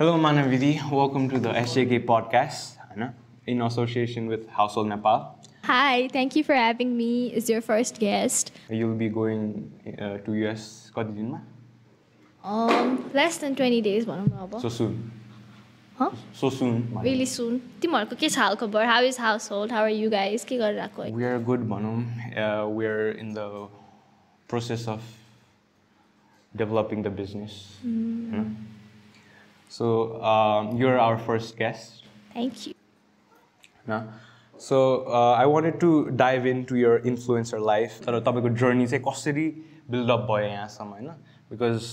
Hello Manavi welcome to the SAK podcast हैन in association with Household Nepal hi thank you for having me is your first guest you will be going to US कति दिनमा? Uh less than 20 days भनउँ न अब। So सुन ह so soon we will सीउन तिम्रोको के छ हालको बर Household how are you guys के गरिराको छ we are good भनउँ we're in the process of developing podcast होइन So um, you're our first guest. Thank you. होइन? So uh, I wanted to dive into your influencer life. तर तपाईँको journey चाहिँ कसरी build-up भयो यहाँसम्म होइन बिकज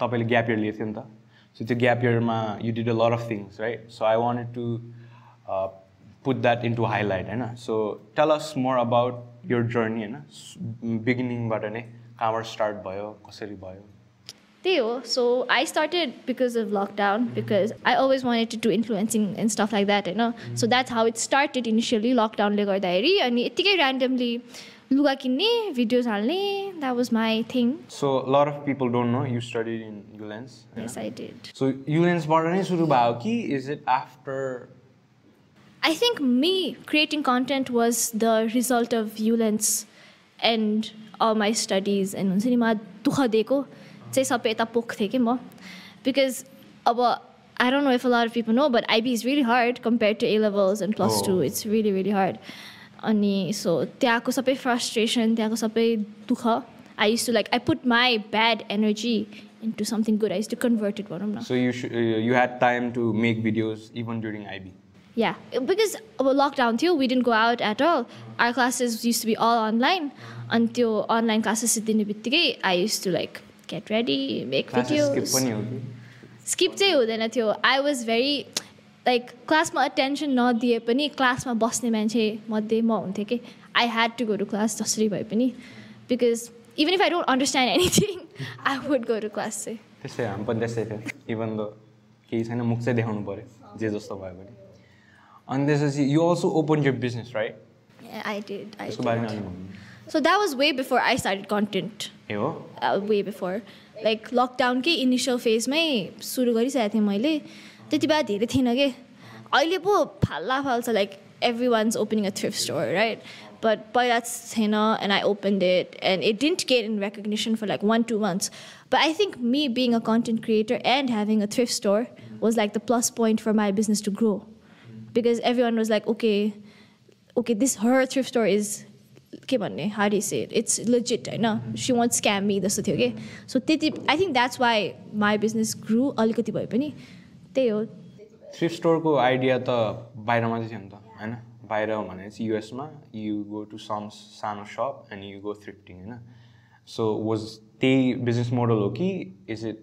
तपाईँले ग्याप इयर लिएको थियो नि त सो त्यो ग्याप इयरमा you did a lot of things right so I wanted to put that into highlight होइन so tell us more about your journey होइन बिगिनिङबाट नै कहाँबाट स्टार्ट भयो कसरी भयो Theo, so I started because of lockdown because I always wanted to do influencing and stuff like that, you know. So that's how it started initially, lockdown le गर्दाखेरि अनि यत्तिकै randomly लुगा किन्ने भिडियोज हाल्ने that was my thing. So lot of people don't know you study in Ulens Yes, I did. So युलेन्सबाट नै सुरु भयो कि is it after I think me creating content was the result of Ulens and all my studies and हुन्छ नि मलाई दुःख दिएको चाहिँ सबै यता पोख्थेँ कि म बिकज अब if a lot of people know, but IB is really hard compared to A levels and plus two. Oh. It's really, really hard. अनि सो त्यहाँको सबै फ्रस्ट्रेसन त्यहाँको सबै दुःख I used to like I put my bad energy into something good I used to convert it भनौँ न uh, you had time to make videos even during IB. Yeah, because अब lockdown थियो, we didn't go out at all. Our classes used to be all online. Until online classes दिने बित्तिकै I used to like get ready, make Classes skip videos. पनि हो कि Skip चाहिँ हुँदैन थियो. I was very like क्लासमा attention नदिए पनि क्लासमा बस्ने मान्छे मध्ये म हुन्थेँ कि I had to go to class जसरी भए पनि because even if I don't understand anything, I would go to class चाहिँ. त्यस्तै हामी पनि त्यस्तै थियो इभन द केही छैन मुख चाहिँ देखाउनु पऱ्यो जे जस्तो भयो भने अनि त्यसपछि you also open your business right Yeah, I did. I त्यसको बारेमा So that was way before I started content. ए हो uh, way before. Like लकडाउनकै initial फेजमै सुरु गरिसकेको थिएँ मैले त्यति बेला धेरै थिएन कि अहिले पो फाल्ला फाल्छ like every one's opening a thrift store right but पहिला थिएन and I open it and it didn't get in recognition for like one two months but I think me being a content creator and having a thrift store was like the plus point for my business to grow because every one was like okay okay, this her thrift store is के भन्ने say it? It's legit होइन won't scam me जस्तो थियो कि so त्यति I think that's why my business grew अलिकति भए पनि त्यही हो थ्रिफ्ट स्टोरको आइडिया त बाहिरमा चाहिँ थियो नि त होइन बाहिर भने चाहिँ युएसमा यु गो टु सम सानो shop and you go thrifting होइन सो वाज त्यही बिजनेस मोडल हो कि इज इट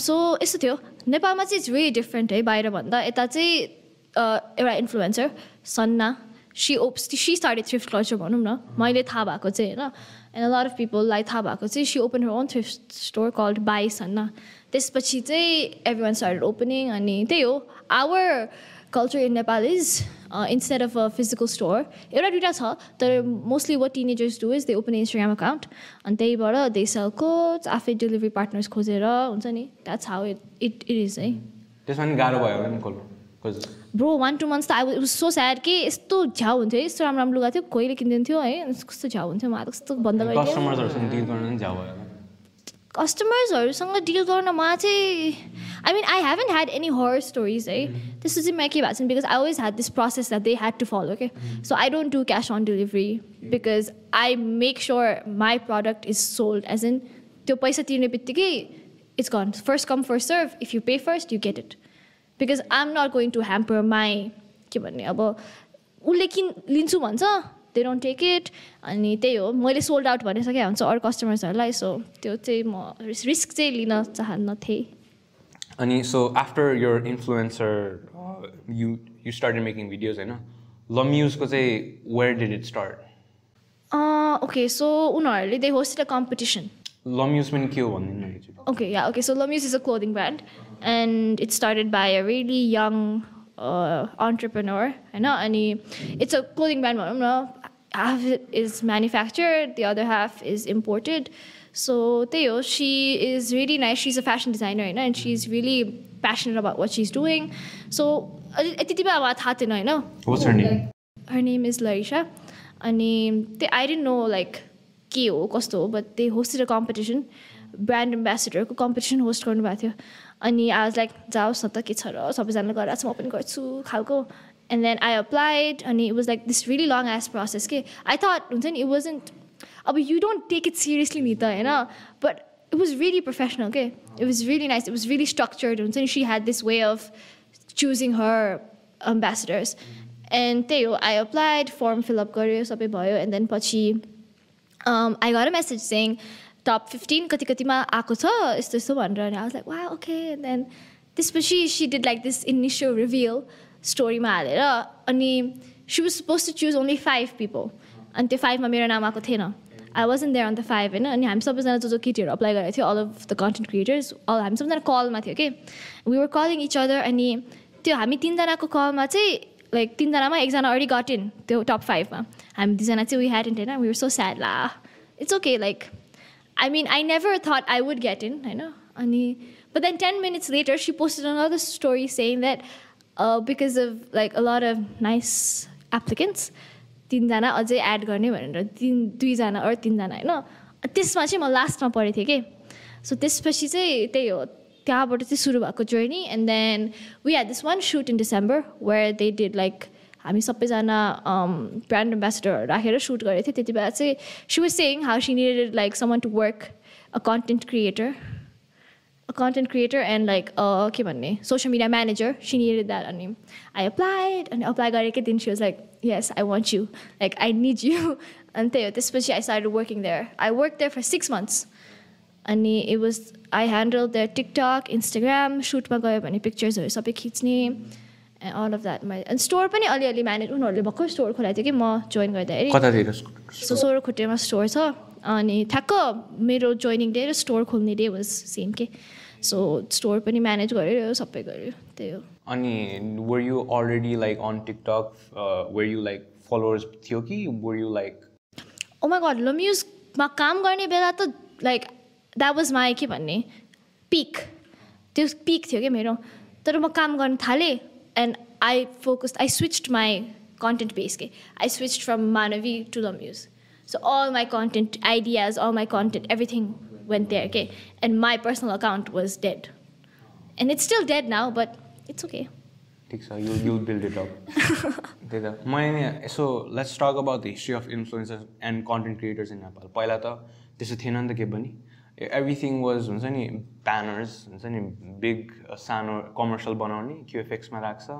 सो यस्तो थियो नेपालमा चाहिँ इट्स भेरी डिफ्रेन्ट है बाहिरभन्दा यता चाहिँ एउटा influencer Sanna she oops she started thrift culture भनौँ न मैले थाहा भएको चाहिँ होइन एन्ड लट अफ पिपललाई थाहा भएको चाहिँ she open her own thrift store called by Sanna त्यसपछि चाहिँ एभ्री वान स्टार्टेड ओपनिङ अनि त्यही हो our culture in Nepal is instead of a physical store एउटा दुइटा छ तर mostly what teenagers do is they open Instagram account अनि त्यहीबाट दे सेल आफै डेलिभरी पार्टनर्स खोजेर हुन्छ नि that's how it it it is है त्यसमा गाह्रो भयो ब्रो वान टू मन्थ्स त आई वाज सो स्याड कि यस्तो झ्याउ हुन्थ्यो यस्तो राम्रो राम्रो लुगा थियो कोहीले किनिदिनु थियो है? कस्तो झ्याउ हुन्थ्यो मलाई त कस्तो बन्द कस्टमर्सहरूसँग डिल गर्न पनि झ्याउ भयो। होला। कस्टमर्सहरूसँग डिल गर्न मलाई चाहिँ I mean I haven't had any horror stories है त्यस्तो चाहिँ म के भएको छैन because I always had this process that they had to follow के so I don't do cash on delivery because I make sure my product is sold as in त्यो पैसा तिर्ने बित्तिकै it's gone first come first serve if you pay first you get it because I am not going to hamper my के भन्ने अब उसले किन लिन्छु भन्छ? दे डोन्ट टेक इट अनि त्यही हो मैले सोल्ड आउट भनिसकेको हुन्छ अरू कस्टमर्सहरूलाई सो त्यो चाहिँ म रिस्क चाहिँ लिन चाहन्नथेँ अनि so after your influencer you you started making videos होइन? लम्युजको चाहिँ where did it start okay so उनीहरूले दे होस्टेड अ कम्पिटिसन लम्युज पनि के हो भनिदिनु Okay, yeah, okay. So Lemieux is a clothing brand, and it started by a really young uh, entrepreneur. I know, and it's a clothing brand. भनौँ न. Half it is manufactured, the other half is imported. So त्यही हो she is really nice she is a fashion designer होइन and she is really passionate about what she is doing so त्यति बेला अब थाहा थिएन होइन What's her name? Her name is Larissa अनि त्यो आई डेन्ट नो लाइक के हो कस्तो हो but they hosted a competition brand एम्बेसेडरको competition host गर्नुभएको थियो अनि आई वाज लाइक जाओस् न त के छ र सबैजनाले गरिरहेको छ म पनि गर्छु खालको एन्ड देन आई अप्लाइड अनि it was like this really long age process के आई थट हुन्छ नि इट वाजन्ट अब you don't take it seriously नि त होइन but it was really professional के it was really nice it was really structured हुन्छ नि she had this way of choosing her ambassadors and त्यही हो आई अप्लाइड फर्म फिलअप गऱ्यो सबै भयो एन्ड देन पछि आई गर मेसेज सेङ top fifteen कति कतिमा आएको छ यस्तो यस्तो भनेर अनि I like wow okay then त्यसपछि she did like this initial reveal स्टोरीमा हालेर अनि she was suppose to choose only five people अनि त्यो फाइभमा मेरो नाम आएको थिएन I was in there on the five होइन अनि हामी सबैजना जो जो केटीहरू अप्लाई गरेको थियो all of the content creators all हामी सबैजना कलमा थियो कि we were calling each other अनि त्यो हामी तिनजनाको कलमा चाहिँ लाइक तिनजनामा एकजना अलरेडी गट इन त्यो टप फाइभमा हामी दुईजना चाहिँ वी ह्याड इन होइन वी वर सो स्याड ला it's okay like I mean, I never thought I would get in, I know. Ani, but then 10 minutes later, she posted another story saying that uh, because of like a lot of nice applicants, तिनजना अझै add गर्ने भनेर तिन दुईजना अरू तिनजना होइन त्यसमा चाहिँ म लास्टमा पढेको थिएँ कि सो त्यसपछि चाहिँ त्यही हो त्यहाँबाट चाहिँ सुरु भएको journey and then we had this one shoot in December where they did like हामी सबैजना ब्रान्ड एम्बेसेडरहरू राखेर सुट गरेको थियो। त्यति बेला चाहिँ she was saying how she needed like someone to work a content creator a content creator and like के भन्ने social media manager she needed that अनि आई अप्लाइड अनि अप्लाई गरेकै दिन she was like yes I want you like I need you अनि त्यही हो त्यसपछि I start working there I work there for six months अनि it was I handle the TikTok Instagram सुटमा गयो भने पिक्चर्सहरू सबै खिच्ने। And all of that my अनि स्टोर पनि अलिअलि म्यानेज उनीहरूले भर्खर स्टोर खोलाएको थियो कि म जोइन गर्दाखेरि। सो सोह्र खुट्टेमा स्टोर छ। अनि ठ्याक्क मेरो जोइनिङ डे र स्टोर खोल्ने डे वाज सेम के। सो स्टोर पनि म्यानेज गऱ्यो सबै गऱ्यो त्यही हो। अनि were you already like on TikTok were you like followers थियो कि वर यु लाइक ओमा गड ल म्युजमा काम गर्ने बेला त लाइक द्याट वाज माई के भन्ने? पिक त्यो पिक थियो क्या मेरो। तर म काम गर्न थालेँ। and I focused I switched my content base के I switched from Manavi to the muse so all my content ideas all my content everything went there के and my personal account was dead and it's still dead now but it's okay ठिक छ you you build it up त्यही त मैले यसो let's talk about the history of influencers and content creators in Nepal पहिला त त्यस्तो थिएन नि त के पनि एभ्रिथिङ वाज हुन्छ नि ब्यानर्स हुन्छ नि बिग सानो कमर्सियल बनाउने क्युएफएक्समा राख्छ।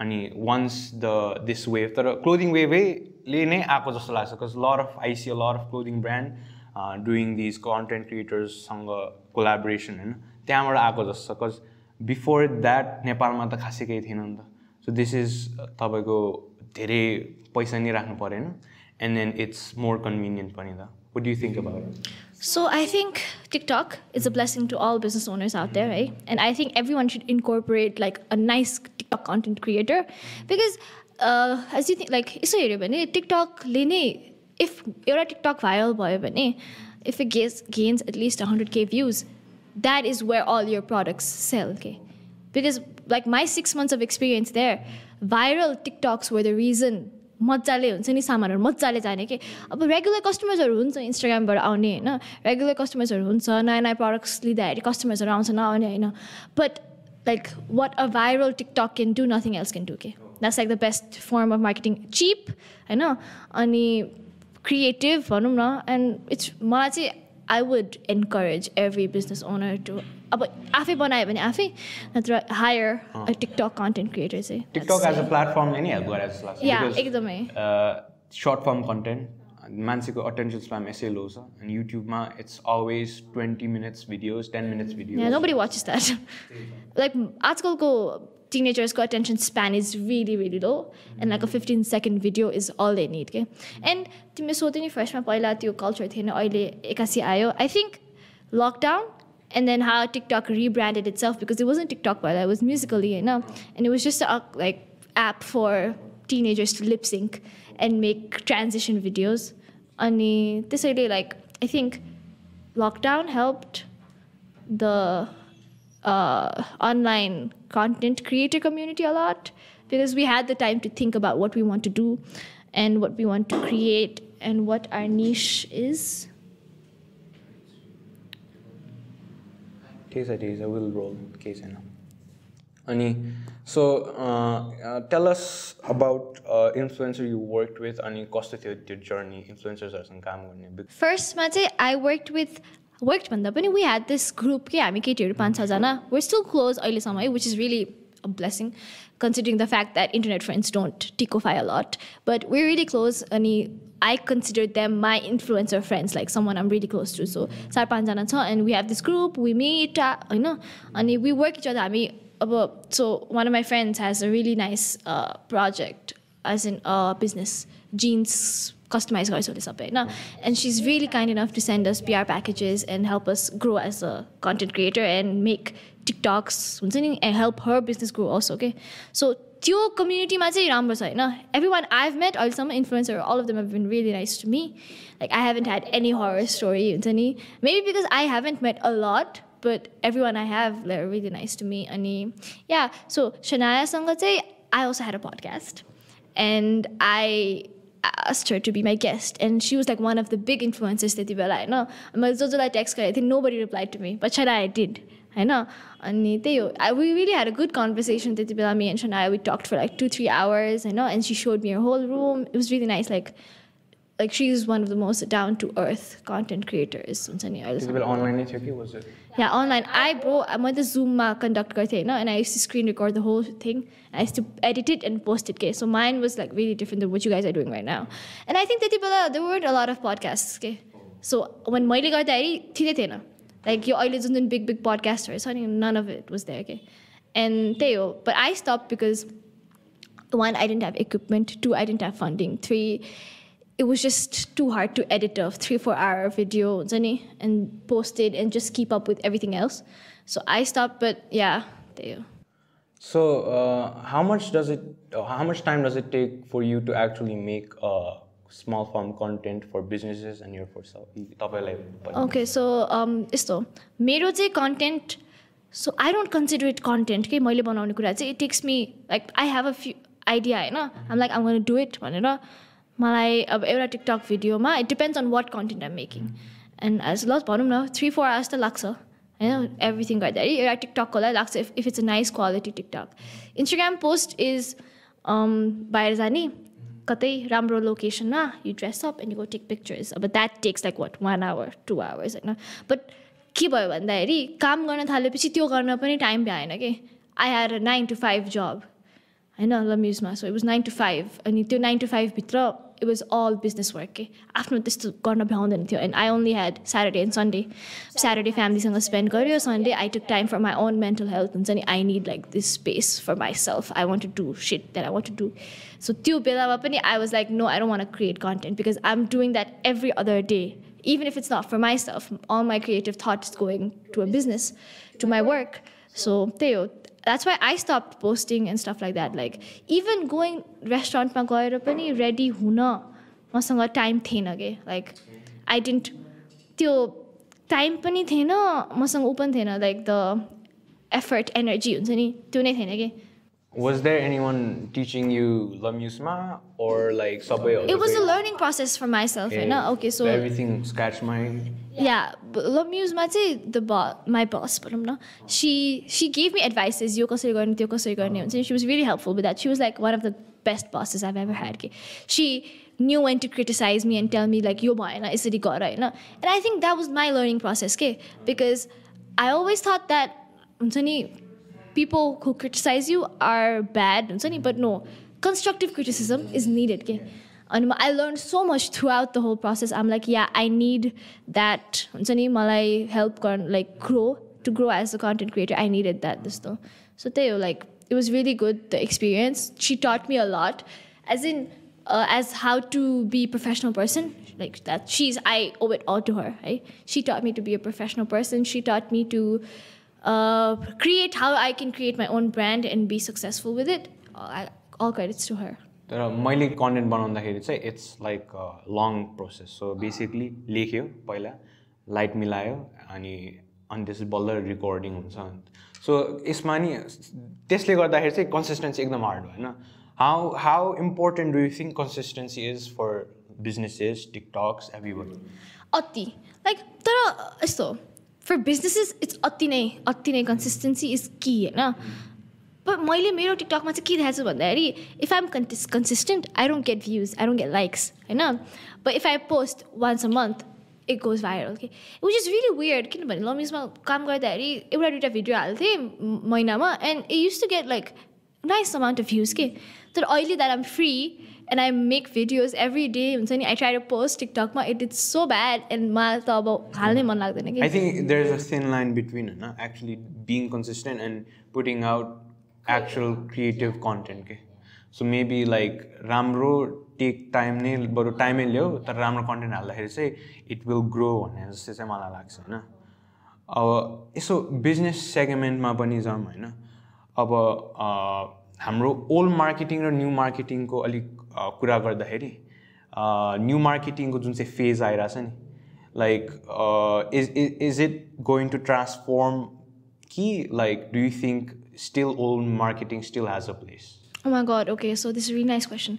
अनि वान्स द दिस वेभ तर क्लोदिङ वेभैले नै आएको जस्तो लाग्छ। Because lot of I see lot of clothing brand doing these content क्रिएटर्ससँग collaboration होइन। त्यहाँबाट आएको जस्तो बिकज बिफोर द्याट नेपालमा त खासै केही थिएन नि त। सो दिस इज तपाईँको धेरै पैसा नै राख्नु परेन and then it's more convenient पनि त। What you think about So I think TikTok is a blessing to all business owners out there, right? And I think everyone should incorporate like a nice TikTok content creator because uh, as you think, like यसो हेऱ्यो भने टिकटकले नै if एउटा TikTok viral भयो भने if it gets gains at least hundred K views that is where all your products sell के because like my six months of experience their viral TikToks were the reason मजाले हुन्छ नि सामानहरू मजाले जाने कि अब रेगुलर कस्टमर्सहरू हुन्छ इन्स्टाग्रामबाट आउने होइन। रेगुलर कस्टमर्सहरू हुन्छ नयाँ नयाँ प्रडक्ट्स लिँदाखेरि कस्टमर्सहरू आउँछ नआउने होइन। But like what a viral TikTok can do nothing else can do के that's like the best form of marketing cheap होइन? अनि क्रिएटिभ भनौँ न। एन्ड इट्स मलाई चाहिँ I would encourage every business owner to अब आफै बनायो भने आफै नत्र हायर टिकटक कन्टेन्ट क्रिएटर चाहिँ। टिकटक एज अ प्लेटफर्मले नै हेल्प गरे जस्तो लाग्छ। या एकदमै। सर्ट फर्म कन्टेन्ट मान्छेको अटेन्सन स्प्याम यसै लो छ। अनि युट्युबमा it's always twenty minutes videos ten minutes Yeah, videos nobody watches that. like आजकलको teenagers को attention span is really really low. And like a 15 second video is all they need के and तिमीले सोध्यो नि फर्स्टमा पहिला त्यो कल्चर थिएन अहिले एक्कासी आयो। I think lockdown and then how TikTok rebranded itself because it wasn't TikTok but it was musically you know and it was just a like app for teenagers to lip sync and make transition videos अनि त्यसैले like I think lockdown helped the uh, online content creator community a lot because we had the time to think about what we want to do and what we want to create and what our niche is. ठिक छ ठिक छ will role केही छैन अनि so tell us about influencer you work with अनि कस्तो थियो त्यो जर्नी इन्फ्लुएन्सर्सहरूसँग काम गर्ने फर्स्टमा चाहिँ आई वर्क विथ वर्क भन्दा पनि वी ह्याड दिस ग्रुप के हामी केटीहरू पाँच छजना वर स्टिल क्लोज अहिलेसम्म है which is really A blessing considering the fact that internet friends don't ticofy a lot. But we're really close, and I consider them my influencer friends, like someone I'm really close to. So, Sarpanjana and we have this group, we meet, you know, and we work each other. So, one of my friends has a really nice uh, project, as in a business, jeans customize garcha and she's really kind enough to send us PR packages and help us grow as a content creator and make TikToks and help her business grow also okay so त्यो कम्युनिटीमा चाहिँ राम्रो छ होइन every one I have met अहिलेसम्म influencer all of them have been really nice to me like I haven't had any horror story हुन्छ नि maybe because I haven't met a lot but every one I have really nice to me अनि yeah so सनायासँग चाहिँ I also had a podcast and I asked her to be my guest and she was like one of the big influencers त्यति बेला होइन मैले जो जसलाई text गरेको थिएँ nobody reply to me but छन आई डिड होइन अनि त्यही हो I we really had a good conversation त्यति बेला me and I we talk for like two three hours होइन and she showed me her whole room it was really nice like like she is one of the most down to earth content creators हुन्छ नि अहिले या online I bro मैले त जुममा conduct गर्थेँ होइन and I use screen record the whole thing I use to edit it and post it के so mind was like very different the what you guys are doing right now and I think त्यति बेला the word a lot of podcast के so one मैले गर्दाखेरि ठिकै थिएन like यो अहिले जुन जुन बिग बिग पडकास्टहरू छ नि none of it was there के एन्ड त्यही हो but I stop because one I didn't have equipment two I didn't have funding three it was just too hard to edit a three, four hour video and post it and just keep up with everything else. So I stopped, but yeah, there you So uh, how much does it, uh, how much time does it take for you to actually make a small form content for businesses and your for self? Okay, so um, so मेरो चाहिँ content, so I don't consider it content के मैले बनाउने कुरा चाहिँ it takes me like I have a few idea होइन? I'm going to do it भनेर मलाई अब एउटा टिकटक भिडियोमा it depends on what content I'm making and as ल भनौँ न थ्री फोर आवर्स त लाग्छ होइन? एभ्रिथिङ गर्दाखेरि एउटा टिकटककोलाई लाग्छ if if it's a nice quality TikTok Instagram post is बाहिर जाने कतै राम्रो लोकेसनमा you dress up and go take pictures अब that takes like what one hour two hours होइन? बट के भयो भन्दाखेरि काम गर्न थालेपछि त्यो गर्न पनि टाइम भ्याएन कि? I had a nine to five job होइन? लम्युजमा so it was nine to five अनि त्यो नाइन टु फाइभभित्र It was all business work के आफ्नो त्यस्तो गर्न भ्याउँदैन थियो and I only had Saturday and Sunday Saturday फ्यामिलीसँग स्पेन्ड गऱ्यो Sunday I took time for my own mental health हुन्छ नि I need like this space for myself I want to do shit that I want to do so त्यो बेलामा पनि I was like no I don't want create content because I am doing that every other day even if it's not for myself, all my creative thoughts going to a business, to my work. So, Theo, that's why I stopped posting and stuff like that. Like even going restaurant ma gaera pani ready huna maसँग time थिएन कि like I didn't त्यो time पनि थिएन मसँग ऊ पनि थिएन लाइक द एफर्ट एनर्जी हुन्छ नि त्यो नै थिएन कि Was there anyone teaching you Lamusma or like Subway? It was a learning process for myself, okay. Right? Okay, so, so everything scratch my yeah Lamusma चाहिँ the boss my boss भनौँ न she she gave me advices यो कसरी गर्ने त्यो कसरी गर्ने हुन्छ she was really helpful with that she was like one of the best bosses I've ever had she knew when to criticize me and tell me like yo bhayena यसरी गर होइन and I think that was my learning process के because I always thought that हुन्छ नि people who criticize you are bad हुन्छ नि but no constructive criticism is needed के अनि I learned so much throughout the whole process I'm like yeah I need that हुन्छ नि मलाई help गर्न like grow to grow as a content creator I needed that त्यस्तो so त्यही हो like it was really good the experience she taught me a lot as in uh, as how to be a professional person like that she's i owe it all to her right she taught me to be a professional person she taught me to uh, create how i can create my own brand and be successful with it. All, all credits to her. तर मैले content बनाउँदाखेरि चाहिँ it's like long process so basically लेख्यो पहिला light मिलायो अनि अनि त्यसपछि बल्ल रेकर्डिङ हुन्छ सो यसमा नि त्यसले गर्दाखेरि चाहिँ कन्सिस्टेन्सी एकदम हार्ड होइन? How how important do you think consistency is for businesses TikToks everyone अति। लाइक तर यस्तो। फर बिजनेसेस इट्स अति नै अति नै कन्सिस्टेन्सी इज कि होइन पर मैले मेरो टिकटकमा चाहिँ के देखाएको छु भन्दाखेरि if I'm कन्टिस consistent I don't get views I don't get likes होइन but if I post once a month it goes viral के विच इज रियली वियर्ड किनभने लमिसमा काम गर्दाखेरि एउटा दुइटा भिडियो हाल्थेँ महिनामा and it use to get like nice amount of views के तर अहिले that I'm free and I make videos every day हुन्छ नि I try to post टिकटकमा it is so bad and मलाई त अब हाल्नै मन लाग्दैन कि I think there is a thin line between होइन actually being consistent and putting out actual creative content के सो मेबी लाइक राम्रो टेक टाइम नै बरु टाइमै ल्याऊ तर राम्रो कन्टेन्ट हाल्दाखेरि चाहिँ इट विल ग्रो भन्ने जस्तो चाहिँ मलाई लाग्छ होइन अब यसो बिजनेस सेगमेन्टमा पनि जाउँ होइन अब हाम्रो ओल्ड मार्केटिङ र न्यू मार्केटिङको अलिक कुरा गर्दाखेरि न्यू मार्केटिङको जुन चाहिँ फेज आइरहेछ नि like is is it going to transform कि like do you think still old marketing still has a place? Oh my god, okay, so this is a really nice question.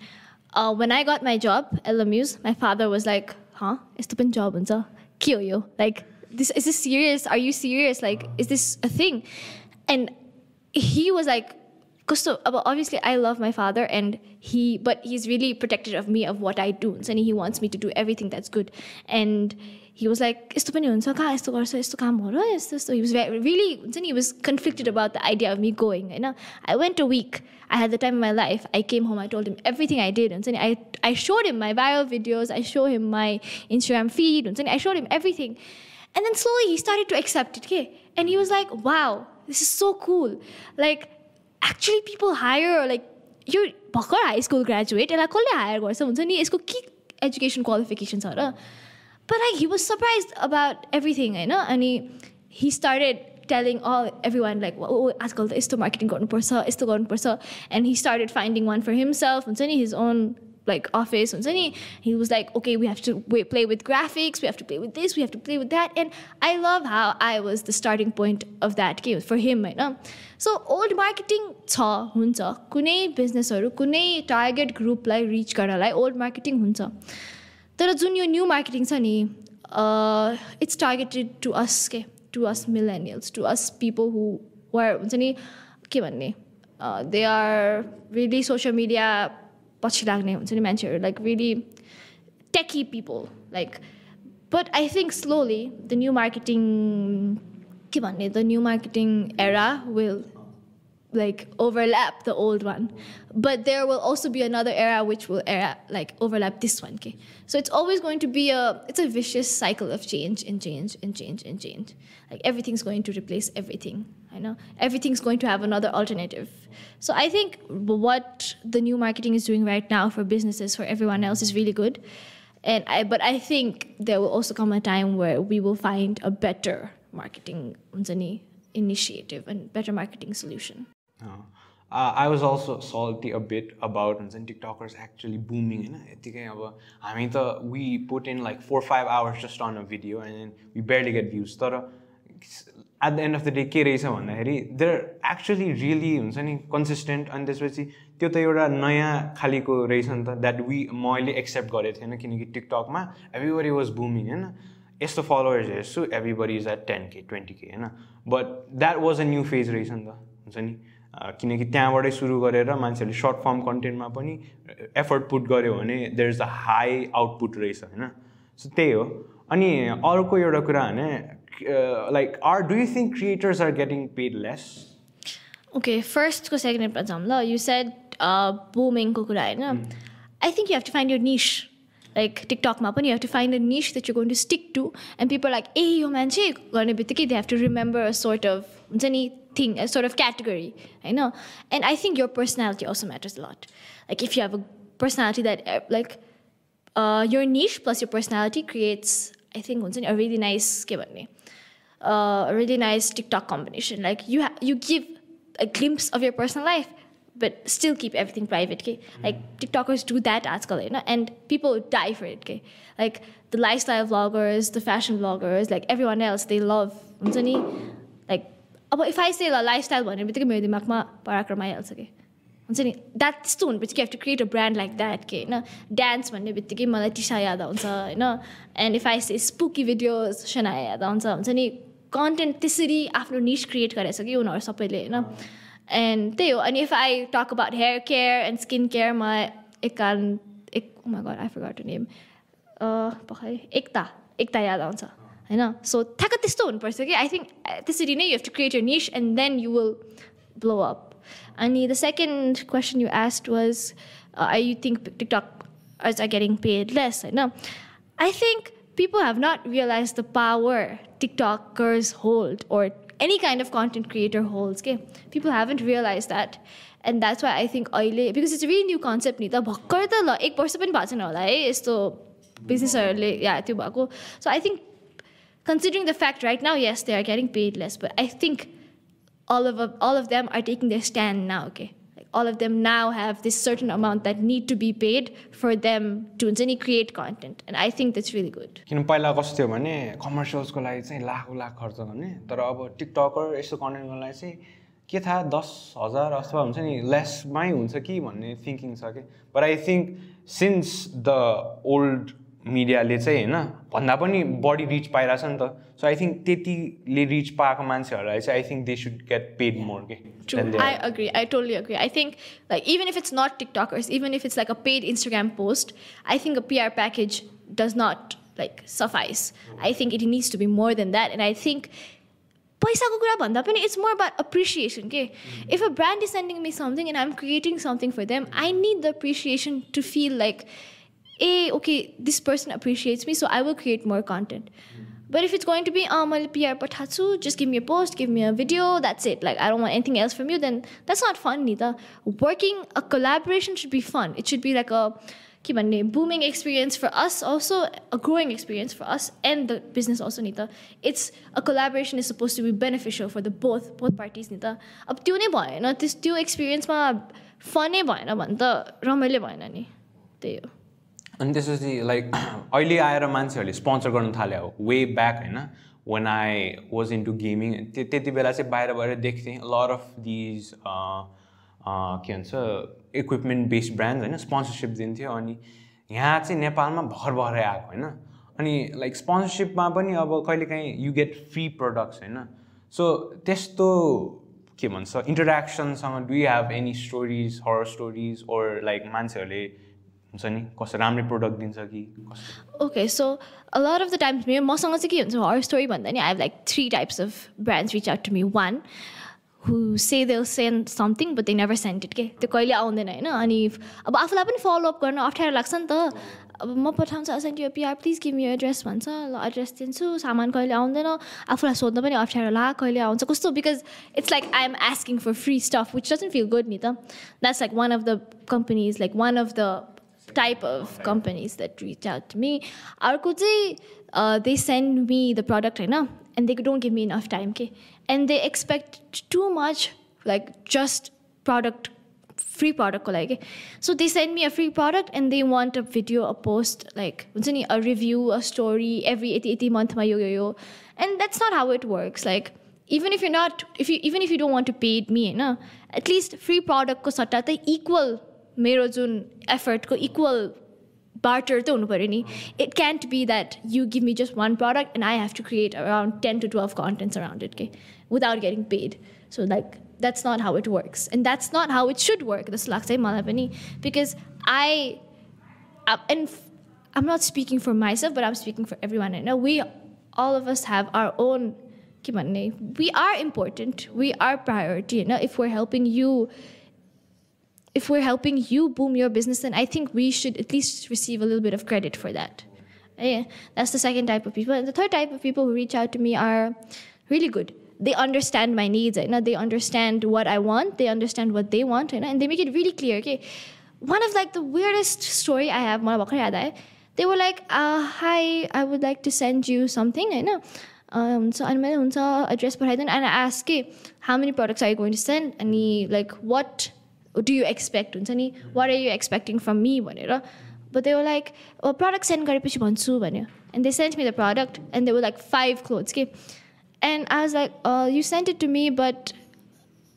Uh, when I got my job at Lemuse, my father was like, huh? It's the job and kill you. Like, this is this serious? Are you serious? Like, is this a thing? And he was like, because obviously I love my father and he but he's really protective of me of what I do. And he wants me to do everything that's good. And he was like, यस्तो पनि हुन्छ कहाँ यस्तो गर्छ यस्तो काम हो र यस्तो यस्तो he was really हुन्छ नि he was conflicted about the idea of me going होइन I went a week I had the time of my life I came home I told him everything I did हुन्छ नि I, I showed him my viral videos I showed him my Instagram feed हुन्छ नि I showed him everything and then slowly he started to accept it okay? and he was like wow this is so cool like actually people hire like you're भर्खर high school graduate यसलाई कसले higher गर्छ हुन्छ नि यसको के education qualification छ र but like he was surprised about everything, I know. And he he started telling all everyone like, oh, आजकल त यस्तो मार्केटिङ गर्नुपर्छ यस्तो गर्नुपर्छ and he started finding one for himself हुन्छ नि his own like office हुन्छ नि he was like okay we have to play with graphics we have to play with this we have to play with that and I love how I was the starting point of that game for him होइन so old marketing छ हुन्छ कुनै बिजनेसहरू कुनै target ग्रुपलाई rich गर्नलाई old marketing हुन्छ तर जुन यो न्यू मार्केटिङ छ नि इट्स टार्गेटेड टु अस के to us millennials to us people who were हुन्छ नि के भन्ने they are really social media पछि लाग्ने हुन्छ नि मान्छेहरू like really techie people like but I think slowly the new marketing के भन्ने the new marketing era will like overlap the old one. But there will also be another era which will era like overlap this one okay? So it's always going to be a it's a vicious cycle of change and change and change and change. Like everything's going to replace everything i know? Everything's going to have another alternative. So i think what the new marketing is doing right now for businesses for everyone else is really good. And i but i think there will also come a time where we will find a better marketing initiative and better marketing solution I was also salty a bit about हुन्छ नि TikTokers actually booming होइन यत्तिकै अब हामी त we put in like four five hours just on a video and we barely get views तर at the end of the day के रहेछ भन्दाखेरि देयर एक्चुली रियली हुन्छ नि कन्सिस्टेन्ट अनि त्यसपछि त्यो त एउटा नयाँ खालिको रहेछ नि त द्याट वी मैले एक्सेप्ट गरेको थिएन किनकि टिकटकमा एभ्रीबडी वाज बुमिङ होइन यस्तो फलोवर्स हेर्छु everybody is at ten K twenty K होइन but that was a new phase रहेछ नि त हुन्छ नि किनकि त्यहाँबाटै सुरु गरेर मान्छेहरूले सर्ट फर्म कन्टेन्टमा पनि एफर्ट पुट गऱ्यो भने there is a high output रहेछ होइन? सो त्यही हो। अनि अर्को एउटा कुरा भने like are do you think creators are getting paid less okay फर्स्टको सेकेन्डमा जाउँ ल। यु सेड बुमिङको कुरा होइन? I think you have to find your niche like टिकटकमा पनि have to find a niche that you going to stick to and people like ए यो मान्छे गर्ने बित्तिकै they have to remember sort of हुन्छ नि thing, a sort of category. I know, and I think your personality also matters a lot. Like if you have a personality that uh, like uh, your niche plus your personality creates, I think, a really nice uh, a really nice TikTok combination. Like you ha- you give a glimpse of your personal life, but still keep everything private okay like tiktokers do that आजकल होइन and people die for it okay like the lifestyle vloggers the fashion vloggers like everyone else they love हुन्छ नि like अब if I say lifestyle भन्ने बित्तिकै मेरो दिमागमा पराक्रम आइहाल्छ कि हुन्छ नि द्याट त्यस्तो हुनु have to create a brand like that के होइन डान्स भन्ने बित्तिकै मलाई टिसा याद आउँछ होइन and if I say spooky videos सना याद आउँछ हुन्छ नि कन्टेन्ट त्यसरी आफ्नो निस क्रिएट गरेछ कि उनीहरू सबैले होइन एन्ड त्यही हो अनि if I talk about hair care and skin care म एक कारण एक गड आई फर नेम पखाइ एकता एकता याद आउँछ होइन सो ठ्याक्क त्यस्तो हुनुपर्छ कि आई थिङ्क त्यसरी नै you have to create your niche and then you will blow up अनि the second question you asked was I you think TikTok as are getting paid less. I know. I think people have not realized the power TikTokers hold or any kind of content creator holds. Okay? People haven't realized that. And that's why I think अहिले because it's a really new concept नि त भर्खर त ल एक वर्ष पनि भएको छैन होला है यस्तो बिजनेसहरूले या त्यो भएको so I think considering the fact right now, yes, they are getting paid less, but I think all of all of them are taking their stand now. Okay, like all of them now have this certain amount that need to be paid for them to create content, and I think that's really good. किन पहिला कस्तो थियो भने कमर्सियल्सको लागि चाहिँ लाखौँ लाख खर्च गर्ने तर अब टिकटकर यस्तो कन्टेन्टको लागि चाहिँ के थाहा दस हजार अथवा हुन्छ नि लेसमै हुन्छ कि भन्ने थिङ्किङ छ कि but I think since the old मिडियाले चाहिँ होइन भन्दा पनि बढी रिच पाइरहेछ नि त सो आई थिङ्क त्यतिले रिच पाएको मान्छेहरूलाई चाहिँ I think they should get paid more के True. I agree. I totally agree. I think like even if it's not TikTokers, even if it's like a paid Instagram post, I think a PR package does not like suffice. I think it needs to be more than that. And I think पैसाको कुरा भन्दा पनि it's more about appreciation के if a brand is sending me something and I am creating something for them I need the appreciation to feel like a okay this person appreciates me so i will create more content but if it's going to be um PR patatsu, just give me a post give me a video that's it like i don't want anything else from you then that's not fun neither working a collaboration should be fun it should be like a booming experience for us also a growing experience for us and the business also nita it's a collaboration is supposed to be beneficial for the both both parties nita अब त्यो नै भएन त्यस त्यो एक्सपिरियन्समा फनै भएन भने त रमाइलो भएन नि त्यही हो अनि त्यसपछि लाइक अहिले आएर मान्छेहरूले स्पोन्सर गर्नु थाल्यो वे ब्याक होइन? When I was into gaming त्यो त्यति बेला चाहिँ बाहिर बाहिर देख्थेँ लर अफ दिज के भन्छ इक्विपमेन्ट बेस्ड ब्रान्ड होइन? स्पोन्सरसिप दिन्थ्यो अनि यहाँ चाहिँ नेपालमा भर भरै आएको होइन? अनि लाइक स्पोन्सरसिपमा पनि अब कहिलेकाहीँ यु गेट फ्री प्रडक्ट्स होइन? सो त्यस्तो के भन्छ इन्टरेक्सनसँग do have any stories her stories or like मान्छेहरूले हुन्छ नि? कस्तो राम्रै प्रोडक्ट दिन्छ कि okay so a lot of the times मेरो मसँग चाहिँ के हुन्छ हर स्टोरी भन्दा नि I like three types of brands reach out to me one who say they send something but they never it के त्यो कहिले आउँदैन होइन? अनि अब आफूलाई पनि फलोअप गर्न अप्ठ्यारो लाग्छ नि त। अब म पठाउँछु सेन्ड यो PR please give you address भन्छ ल एड्रेस दिन्छु सामान कहिले आउँदैन आफूलाई सोध्न पनि अप्ठ्यारो ला कहिले आउँछ कस्तो? Because it's like I am asking for free stuff which doesn't feel good नि त। That's like one of the companies like one of the type of companies that reach out to me. Are uh, they send me the product right now and they don't give me enough time okay? and they expect too much like just product free product like so they send me a free product and they want a video a post like a review a story every 80 month my yo yo and that's not how it works like even if you're not if you even if you don't want to pay me no, at least free product ko equal मेरो जुन एफर्टको equal barter त हुनु पऱ्यो नि it can't be that you give me just one product and I have to create around ten to twelve contents around it के without getting paid so like that's not how it works and that's not how it should work जस्तो लाग्छ है मलाई पनि because I and I'm not speaking for myself but I'm speaking for every one होइन we all of us have our own के भन्ने we are important we are priority होइन if were helping you if we're helping you boom your business, then I think we should at least receive a little bit of credit for that. Yeah, that's the second type of people. And the third type of people who reach out to me are really good. They understand my needs. You know, they understand what I want. They understand what they want. You know, and they make it really clear. Okay, one of like the weirdest story I have. They were like, uh, "Hi, I would like to send you something." You know. Um, so I'm address and I ask, "How many products are you going to send?" And he like, "What do you expect हुन्छ नि? What are you expecting from me भनेर। But they were like product send गरेपछि भन्छु भन्यो। And they sent me the product and they were like five clothes के and I was like you sent it to me but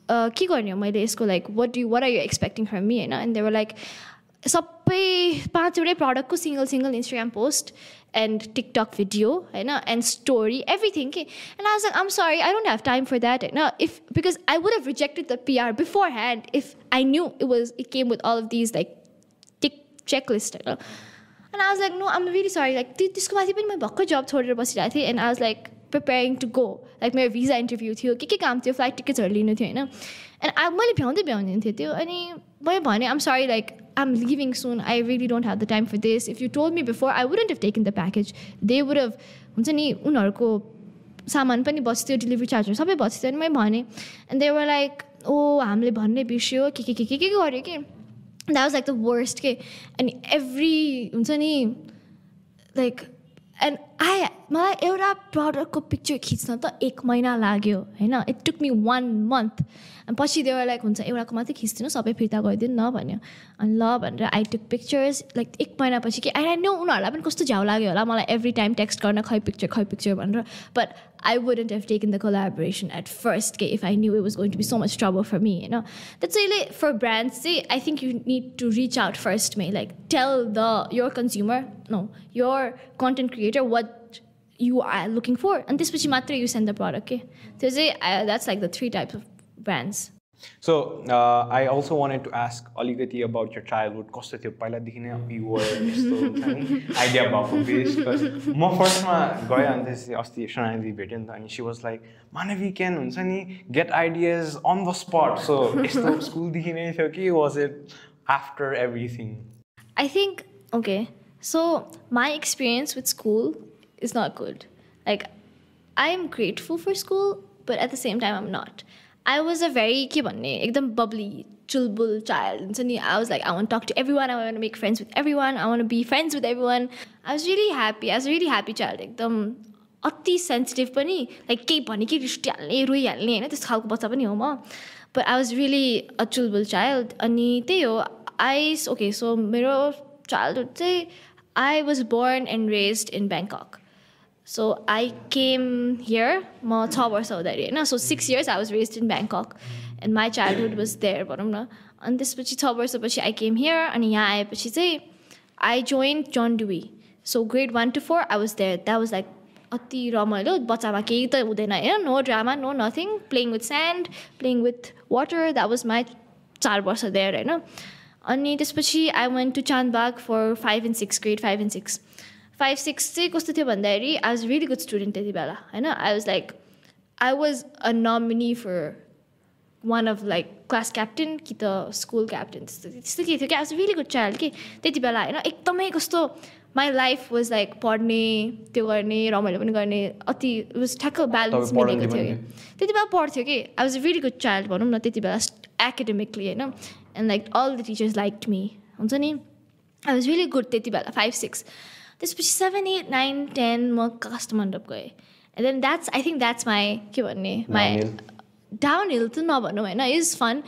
के गर्ने हो मैले यसको like what you what are you expecting from me होइन। And they were like सबै पाँचवटै प्रडक्टको single single Instagram post and TikTok video होइन एन्ड स्टोरी एभ्रिथिङ के एन्ड आज I'm sorry I don't have time for that होइन if because I would have rejected the PR beforehand if I knew it was it came with all of these like tick checklist होइन and I was like no I'm really sorry like त्यो त्यसको माथि पनि म भर्खर जब छोडेर बसिरहेको थिएँ and I was like preparing to go like मेरो भिजा इन्टरभ्यू थियो के के काम थियो फ्लाइट टिकट्सहरू लिनु थियो होइन? एन्ड आई मैले भ्याउँदै भ्याउँदैन थियो त्यो अनि मैले भने I'm sorry like I'm leaving soon I really don't have the time for this if you told me before I wouldn't have taken the package they would have हुन्छ नि उनीहरूको सामान पनि बस्थ्यो डेलिभरी चार्जहरू सबै बस्थ्यो अनि मैले भने and they were like oh हामीले भन्ने बिर्स्यो के के के के के गऱ्यो कि? That was like the worst के? अनि एभ्री हुन्छ नि लाइक एन्ड आई मलाई एउटा प्रडक्टको पिक्चर खिच्न त एक महिना लाग्यो होइन? It took me one month अनि पछि देवर लाइक हुन्छ एउटाको मात्रै खिचिदिनु सबै फिर्ता गरिदिनु न भन्यो। अनि ल भनेर आई टुक पिक्चर्स लाइक एक महिनापछि कि आई नो उनीहरूलाई पनि कस्तो झ्याउ लाग्यो होला मलाई एभ्री टाइम टेक्स्ट गर्न खै पिक्चर खै पिक्चर भनेर। But I wouldn't have taken the collaboration at first okay, if I knew it was going to be so much trouble for me. You know, that's really for brands. See, I think you need to reach out first, may like tell the your consumer, no, your content creator what you are looking for, and this which matra you send the product. Okay, so uh, that's like the three types of brands. So uh, I also wanted to ask अलिकति about your childhood कस्तो थियो पहिलादेखि नै your यस्तो idea भएको base म फर्स्टमा गएँ अनि त्यसपछि अस्ति सोनाली भेट्यो नि त अनि she was like Manavi can हुन्छ नि get ideas on the spot so यस्तो स्कुलदेखि नै थियो कि was it after everything I think okay so my experience with school is not good like I am grateful for school but at the same time I'm not I was a very के भन्ने एकदम bubbly चुलबुल child हुन्छ नि I was like I want talk to everyone I want make friends with everyone I want be friends with everyone I was really happy I was really happy child एकदम अति sensitive पनि like केही भने कि रिस्टिहाल्ने रोइहाल्ने होइन त्यस्तो खालको बच्चा पनि हो म. But I was really a Chulbul child अनि त्यही हो आई ओके सो मेरो चाइल्डहुड चाहिँ I was born and raised in Bangkok so I came here म छ वर्ष हुँदाखेरि होइन so six years I was raised in Bangkok and my childhood was there भनौँ न अनि त्यसपछि छ वर्षपछि आई केम हियर अनि यहाँ आएपछि चाहिँ I join John Dewey so grade one to four I was there that was like अति रमाइलो बच्चामा केही त हुँदैन होइन no drama no nothing playing with sand playing with water that was my चार वर्ष देयर होइन अनि त्यसपछि I went to Chandbagh for five and six grade five and six five six चाहिँ कस्तो थियो भन्दाखेरि I was really good student त्यति बेला होइन I was like I was a nominee for one of like class captain कि त school captain त्यस्तो त्यस्तो के थियो कि I was really good child कि त्यति बेला होइन एकदमै कस्तो माई लाइफ वाज लाइक पढ्ने त्यो गर्ने रमाइलो पनि गर्ने अति वाज ठ्याक्क ब्यालेन्स मिलेको थियो कि त्यति बेला पढ्थ्यो कि I was really good child भनौँ न त्यति बेला एकाडेमिकली होइन and like all the teachers like me हुन्छ नि? आई वाज रियली गुड त्यति बेला फाइभ सिक्स त्यसपछि सेभेन एट नाइन टेन म काष्ठमण्डप गएँ and then that's I think that's my के भन्ने माई डाउन हिल त नभनौँ होइन इज फन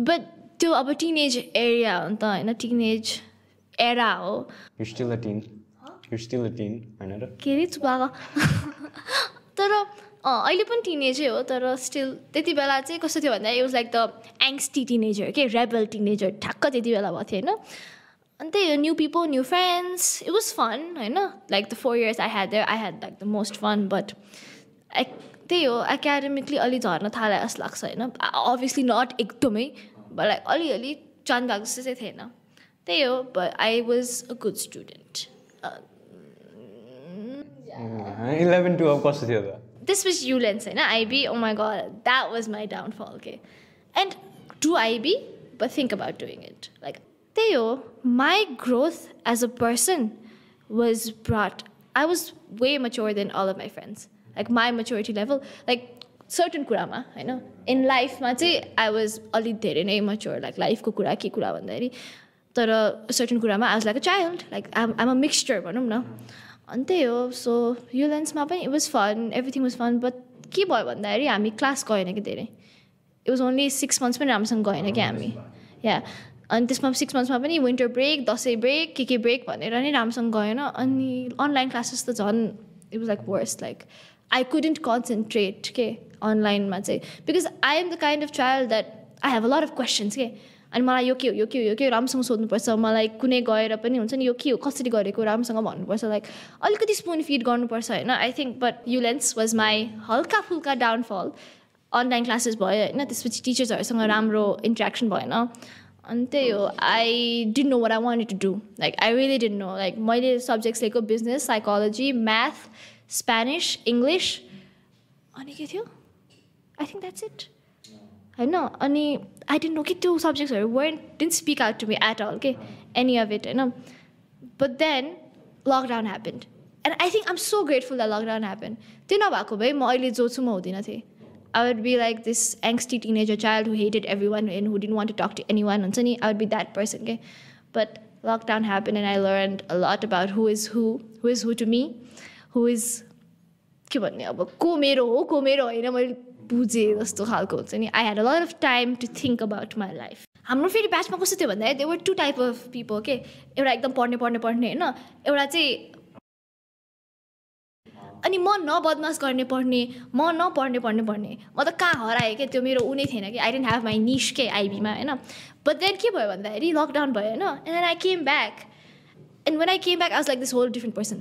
बट त्यो अब टिनेज एरिया हो नि त होइन टिनेज एरा हो के अरे चुपाएको तर अहिले पनि टिनेजै हो तर स्टिल त्यति बेला चाहिँ कस्तो थियो भन्दा it was like the angsty teenager के रेबल टिनेजर ठ्याक्क त्यति बेला भएको थियो होइन? अनि त्यही हो new people new friends it was fun होइन like the four years I had I had like the most fun but त्यही हो एकाडेमिकली अलि झर्न थाले जस्तो लाग्छ होइन? अभियसली नट एकदमै बट लाइक अलिअलि चन्द भएको जस्तो चाहिँ थिएन त्यही हो but I was a good student eleven twelve कस्तो थियो त? त्यसपछि युलेन्स होइन? IB oh my god that was my downfall के and do IB but think about doing it like त्यही हो my growth as a person was brought I was way mature than all of my friends like my maturity level like certain कुरामा होइन in लाइफमा चाहिँ I was अलिक धेरै नै mature like लाइफको कुरा के कुरा भन्दाखेरि तर सर्टन कुरामा I was like a child like I'm I'm a mixture भनौँ न अनि त्यही हो सो यो लेन्समा पनि it was fun everything was fun but के भयो भन्दाखेरि हामी क्लास गएन कि धेरै it was only six months पनि राम्रोसँग गएन कि हामी या अनि त्यसमा सिक्स मन्थ्समा पनि विन्टर ब्रेक दसैँ ब्रेक के के ब्रेक भनेर नै राम्रोसँग गएन। अनि अनलाइन क्लासेस त झन् it was like worse like I couldn't concentrate के? अनलाइनमा चाहिँ। Because I am the kind of child that I have a lot of questions के? अनि मलाई यो के हो यो के हो यो के हो राम्रोसँग सोध्नुपर्छ। मलाई कुनै गएर पनि हुन्छ नि यो के हो कसरी गरेको राम्रोसँग भन्नुपर्छ। लाइक अलिकति स्पुन फिड गर्नुपर्छ होइन? I think but Ullens was my हल्का फुल्का डाउनफल अनलाइन क्लासेस भयो होइन? त्यसपछि टिचर्सहरूसँग राम्रो इन्ट्रेक्सन भएन। अनि त्यही हो I didn't know what I want to do like I really didn't know like मैले सब्जेक्ट्स लिएको business psychology math Spanish English अनि के थियो आई थिङ्क द्याट्स इट होइन अनि आई डेन्ट नो कि त्यो सब्जेक्ट्सहरू weren't didn't speak out to me at all के एनी अफ इट होइन but then lockdown happened and I think I'm so grateful the lockdown happen त्यो नभएको भए म अहिले जो छु म हुँदिनँ थिएँ Be like this angsty teenager child who hated every one and who didn't want to talk to any one हुन्छ नि I would be that person के but lockdown happen and I learn a lot about who is who who is who to me who is के भन्ने अब को मेरो हो को मेरो होइन मैले बुझेँ जस्तो खालको हुन्छ नि। I had a lot of time to think about my life हाम्रो फेरि ब्याचमा कस्तो थियो भन्दाखेरि they were two type of people के एउटा एकदम पढ्ने पढ्ने पढ्ने होइन? एउटा चाहिँ अनि म न बदमास गर्ने पढ्ने म नपढ्ने पढ्ने पढ्ने। म त कहाँ हराएँ क्या त्यो मेरो उनी थिएन कि? I don't have my niche के? आइबीमा होइन? बट देन के भयो भन्दाखेरि लकडाउन भयो होइन? And I came back and when I came back as like this whole different person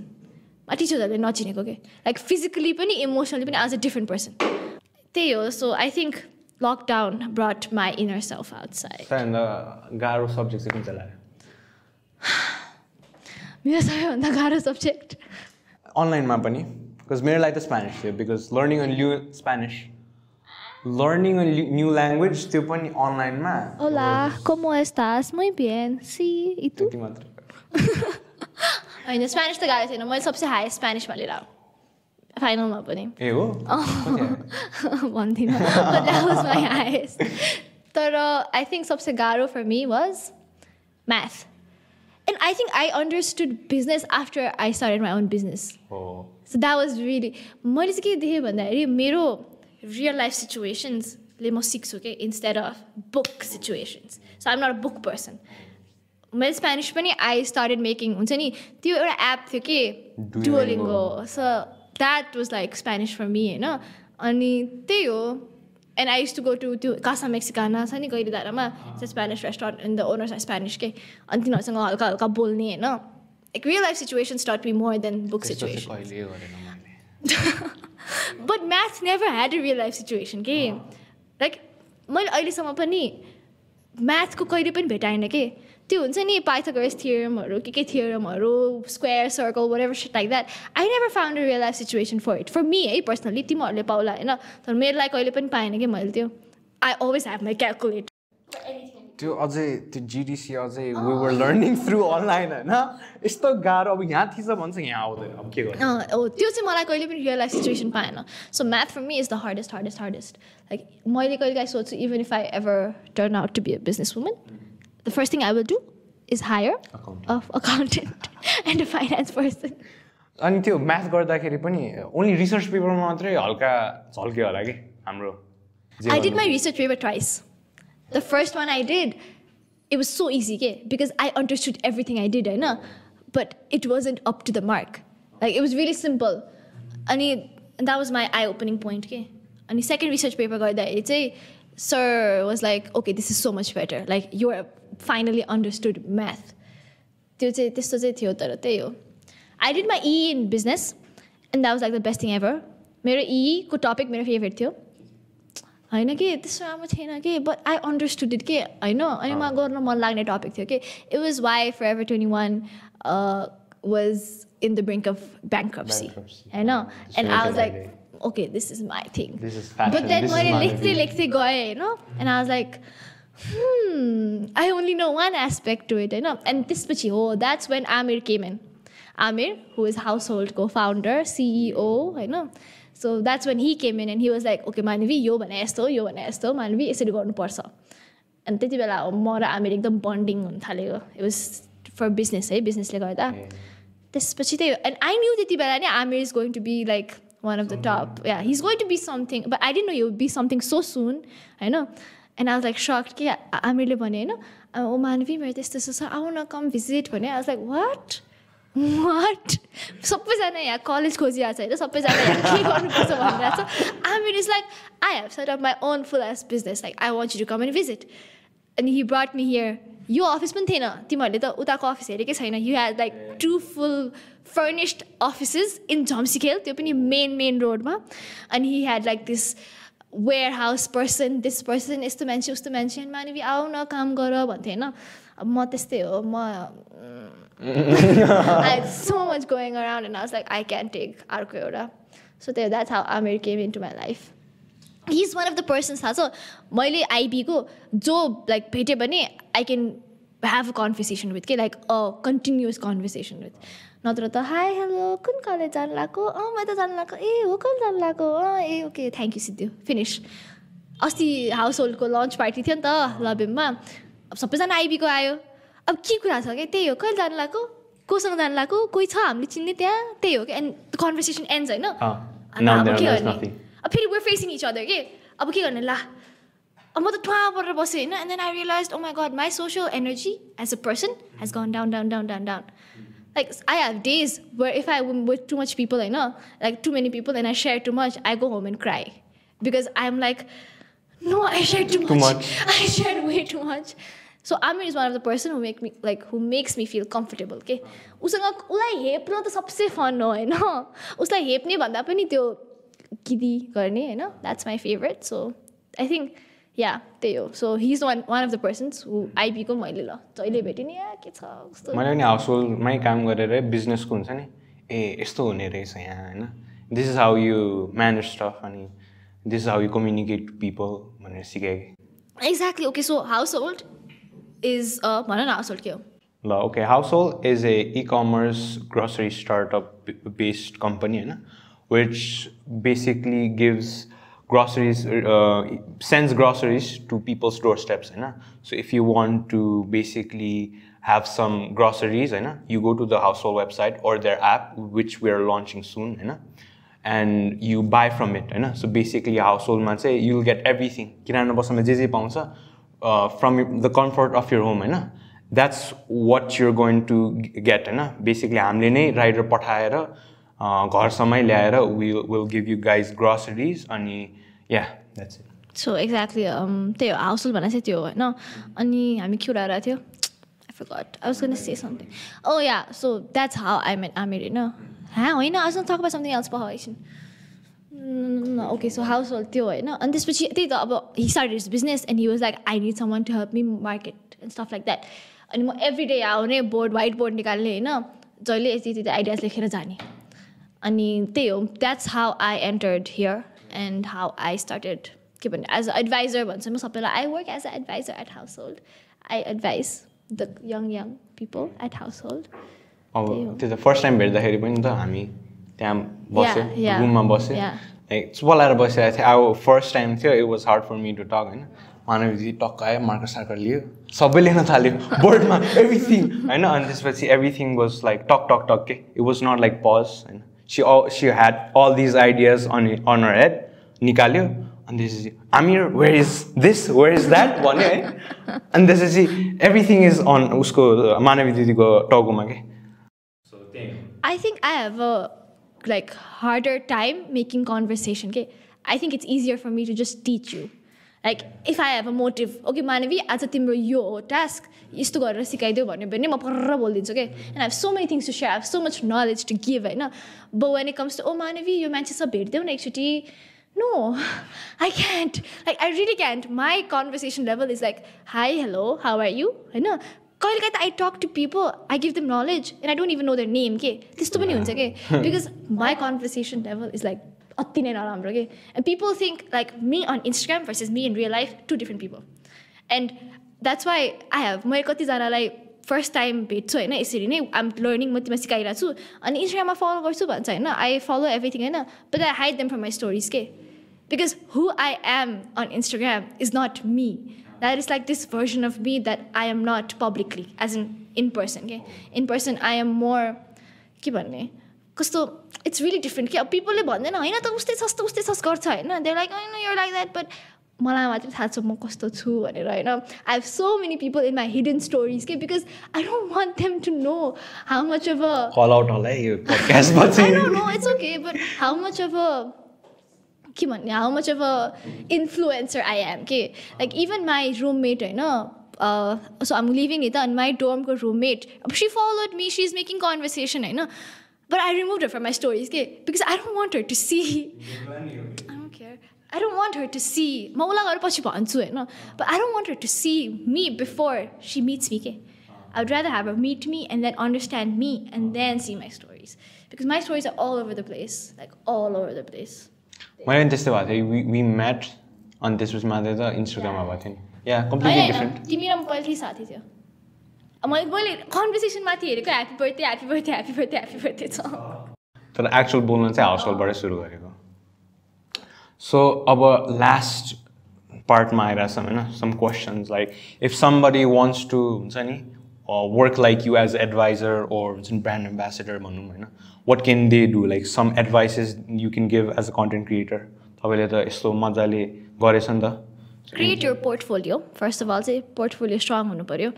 टिचर्सहरूले नचिनेको के? लाइक फिजिकली पनि इमोसनली पनि अ डिफ्रेन्ट पर्सन त्यही हो so I think lockdown brought my inner self outside सबैभन्दा गाह्रो सब्जेक्ट चाहिँ कुन चाहिँ लाग्यो? मेरो सबैभन्दा गाह्रो सब्जेक्ट अनलाइनमा पनि? बिकज मेरो लागि त स्पेनिस थियो because learning an new Spanish learning an new language त्यो पनि अनलाइनमा Hola, ¿cómo estás? Muy bien. Sí, ¿y tú? त्यति मात्र होइन स्पेनिस त गाह्रो थिएन मैले सबसे हाई स्पेनिसमा लिएर फाइनलमा पनि ए हो? भन्दिनँ तर आई थिङ्क सबसे गाह्रो for me was math and I think I understood business after I started my own business so that was really मैले चाहिँ के देखेँ भन्दाखेरि मेरो रियल लाइफ सिचुएसन्सले म सिक्छु कि instead of book situations so I'm not a book person मैले स्पेनिस पनि आई स्टार्टेड मेकिङ हुन्छ नि? त्यो एउटा एप थियो कि. Duolingo so that was like Spanish for me होइन? अनि त्यही हो. And I use to go to त्यो कासा मेक्सिकाना छ नि? कहिले धारामा Spanish restaurant and the owners are Spanish के अनि तिनीहरूसँग हल्का हल्का बोल्ने होइन? Like real life situation start be more then book त्यस्तो चाहिँ situation but math never had a real life situation कि? लाइक मैले अहिलेसम्म पनि म्याथको कहिले पनि भेटाएन कि? त्यो हुन्छ नि पाइथागोरस थियरमहरू के के थियरमहरू square circle whatever shit like that I never found a real life situation for it for me है पर्सनली तिमीहरूले पाउला होइन? तर मेरो लागि कहिले पनि पाएन कि मैले त्यो? I always have my calculate त्यो अझै त्यो जिडिसी अझै we were learning through online होइन? यस्तो गाह्रो अब यहाँ थिएछ भन्छ यहाँ आउँदैन। अब के गर्नु? त्यो चाहिँ मलाई कहिले पनि रियल लाइफ सिचुएसन पाएन। So math for me is the hardest hardest hardest like मैले कहिले काहीँ सोध्छु even if I ever turn out to be a business woman the first thing I will do is hire. Of accountant and a finance person अनि त्यो math गर्दाखेरि पनि only research पेपरमा मात्रै हल्का झल्क्यो होला कि हाम्रो did भन्नु- my research paper twice. The first one I did, it was so easy, okay? Because I understood everything I did, I know, but it wasn't up to the mark. Like it was really simple. And, and that was my eye-opening point, okay? And the second research paper got that it's a sir was like, okay, this is so much better. Like you are finally understood math. त्यो चाहिँ त्यस्तो चाहिँ थियो तर त्यही हो I did my E in business and that was like the best thing ever मेरो ईको टपिक मेरो फेभरेट थियो होइन कि? त्यस्तो राम्रो थिएन कि? बट आई अन्डरस्टुड इट के होइन? अनि मलाई गर्न मन लाग्ने टपिक थियो कि it was why Forever twenty one was in the brink of bankruptcy Bankruptcy. होइन? And I was like okay this is my thing but then मैले लेख्दै. लेख्दै गएँ होइन and I was like I only know one aspect to it होइन and त्यसपछि हो that's when Amir came in Amir who is house HoldCo founder CEO होइन so that's when he came in and he was like okay Manavi यो भने यस्तो यो भने यस्तो मानवी यसरी गर्नुपर्छ अनि त्यति बेला म र आमिर एकदम बन्डिङ हुन थालेको। इट वाज फर बिजनेस है बिजनेसले गर्दा। त्यसपछि त्यही एन्ड आई न्यू त्यति बेला नै Amir is going to be like one of the top yeah he is going to be something but I don't know you be something so soon होइन and I was like shocked कि आमिरले भने होइन ओ मानवी मेरो त्यस्तो यस्तो छ आउ न कम भिजिट भने। I was like what what सबैजना यहाँ कलेज खोजिरहेको छ होइन? सबैजना यहाँ के गर्नुपर्छ भनिरहेको छ? Amir is like I have set up my own full edge business like I want you to come and visit अनि हि ब्रट मी हियर यो अफिस पनि थिएन। तिमीहरूले त उताको अफिस हेरेकै छैन। You has like two full furnished offices in Jhamsikhel त्यो पनि मेन मेन रोडमा अनि he had like this warehouse person this person यस्तो मान्छे उस्तो मान्छे। मानवी आऊ न काम गर भन्थेँ होइन? अब म त्यस्तै हो। म I had so much going around, and I was like, I can't take अर्को एउटा सो त्यो that's how Amir came into my life he is one of the persons थाहा छ मैले आइबीको जो लाइक भेट्यो भने I can have a conversation with के like a continuous conversation with नत्र त हाई हेलो कुन कलेज जानु लगाएको अँ म त जानु लगाएको ए हो कहिले जानु लगाएको अँ ए okay thank you Siddhu. Finish अस्ति हाउस होल्डको लन्च पार्टी थियो नि त लबेममा सबैजना आइबीको आयो। अब के कुरा छ क्या त्यही हो कहिले जानु लगाएको कोसँग जानु लगाएको कोही छ हामीले चिन्ने त्यहाँ। त्यही हो क्या एन्ड कन्भर्सेसन एन्ड्स होइन? अब के गर्ने. अब फेरि वेयर फेसिङ इच अदर के? अब के गर्ने? ला। अब म त ठुवा परेर बसेँ होइन? And then I realize oh my god my social energy as a person has gone down down down down down like I have days where if I with too much people होइन like too many people and I share too much I go home and cry because I am like No, I shared too much. Too much. I shared way So Amir is one of the person who make me like who makes me feel comfortable. Okay, उसँग उसलाई हेप्न त सबसे fun हो होइन? उसलाई हेप्ने भन्दा पनि त्यो किदी गर्ने होइन? That's my favourite so I think yeah त्यही हो. So he is one one of the persons who आइबीको मैले ल जहिले भेटेँ नि या के छ कस्तो? मैले पनि हाउस होल्डमै काम गरेर बिजनेसको हुन्छ नि ए यस्तो हुने रहेछ यहाँ होइन? This is how you manage stuff अनि this is how you communicate people भनेर सिकाएँ। कि exactly okay so household is a household Solkyo. Okay, Household is a e-commerce grocery startup based company, which basically gives groceries uh, sends groceries to people's doorsteps so if you want to basically have some groceries you go to the household website or their app which we are launching soon and you buy from it so basically household man say you'll get everything. Uh, from the comfort of your home होइन that's what you're going to get होइन basically हामीले नै rider पठाएर uh, घरसम्मै ल्याएर will will give you guys groceries अनि yeah that's it so exactly त्यही हो हाउस होल्ड भन्दा चाहिँ त्यो होइन अनि हामी के उडाएर थियो forgot I was gonna say something. Oh yeah, so that's how I met Amir, होइन हाँ होइन I was gonna talk about something else पो एकछिन ओके सो हाउस होल्ड त्यो होइन अनि त्यसपछि त्यही त अब he start his business and he was like I need some one to help me market and stuff like that अनि म एभ्री डे आउने बोर्ड वाइट बोर्ड निकाल्ने होइन जहिले यति यति आइडियाज लेखेर जाने। अनि त्यही हो that's how I entered here and how I started के भन्ने एज अ एडभाइजर भन्छ म सबैलाई I work as a adviser at household I advise the young young people at household अब। त्यो त फर्स्ट टाइम भेट्दाखेरि पनि त हामी त्यहाँ बस्यो रुममा बस्यो. लाइक चुप लगाएर बसिरहेको थियो अब फर्स्ट टाइम थियो it was hard for me to talk होइन। मानवजी टक्क आयो मार्कर सार्कर लियो। सबै लेख्न थाल्यो बोर्डमा एभ्रिथिङ होइन। अनि त्यसपछि everything was like talk talk talk के? It was not like pause होइन। She she had all these ideas on on her head निकाल्यो। अनि त्यसपछि Amir where is this where is that भन्यो है। अनि त्यसपछि एभ्रिथिङ इज अन उसको मानवी दिदीको टाउकोमा के? I think I have a like harder time making conversation. Okay, I think it's easier for me to just teach you. Like if I have a motive, okay, Manavi, आज तिम्रो यो हो task यस्तो गरेर सिकाइदियो भन्यो भने म पर्र बोलिदिन्छु के and I have so many things to share I have so much knowledge to give होइन but when it comes to oh Manavi यो मान्छेसँग भेट्दैौ न एकचोटि no I can't like I really can't my conversation level is like hi hello how are you होइन कहिलेकाहीँ त I talk to people I give them knowledge and I don't even know their name के त्यस्तो पनि हुन्छ कि because my conversation level is like अति नै नराम्रो के and people think like me on Instagram versus me in real life two different people and that's why I have मैले कतिजनालाई फर्स्ट टाइम भेट्छु होइन यसरी नै आम लर्निङ म तिमीलाई सिकाइरहेको छु। अनि इन्स्टाग्राममा फलो गर्छु भन्छ होइन? आई फलो एभ्रिथिङ होइन? But I hide them from my stories के because who I am on Instagram is not me. That is like this version of me that I am not publicly, as in in person. Okay, in person I am more. के भन्ने? कस्तो it's really different कि अब पिपलले भन्दैन होइन त उस्तै छस् त उस्तै छस् गर्छ होइन? दे लाइक होइन यो लाइक द्याट बट मलाई मात्रै थाहा छ म कस्तो छु भनेर होइन? I have so many people in my hidden stories के because I don't want them to know how much of a call out होला है यो पडकास्टपछि I how much of a influencer I am. Okay, like even my roommate, you know. Uh, so I'm leaving Nita and my dorm girl roommate. She followed me. She's making conversation, you know. But I removed her from my stories, okay? Because I don't want her to see. I don't care. I don't want her to see. But I don't want her to see me before she meets me, okay? I would rather have her meet me and then understand me and then see my stories. Because my stories are all over the place, like all over the place. मैले पनि त्यस्तै भएको थियो we mat अनि त्यसपछि मात्रै त इन्स्टाग्राममा भएको थियो नि या कम्प्लिटली डिफ्रेन्ट तिमी र म पहिल्यै साथी थियो मैले मैले कन्भर्सेसन माथि हेरेको happy birthday happy birthday happy birthday happy birthday छ तर एक्चुअल बोल्न चाहिँ हाउस होल्डबाटै सुरु गरेको सो अब लास्ट पार्टमा आइरहेछ होइन some questions like if somebody wants to हुन्छ नि work like you as advisor or हुन्छ नि ब्रान्ड एम्बेसेडर भनौँ होइन what can they do like some advises you can give as a content creator तपाईँले त यस्तो मजाले गरेछ नि त create your portfolio first of all चाहिँ पोर्टफोलियो स्ट्रङ हुनु पऱ्यो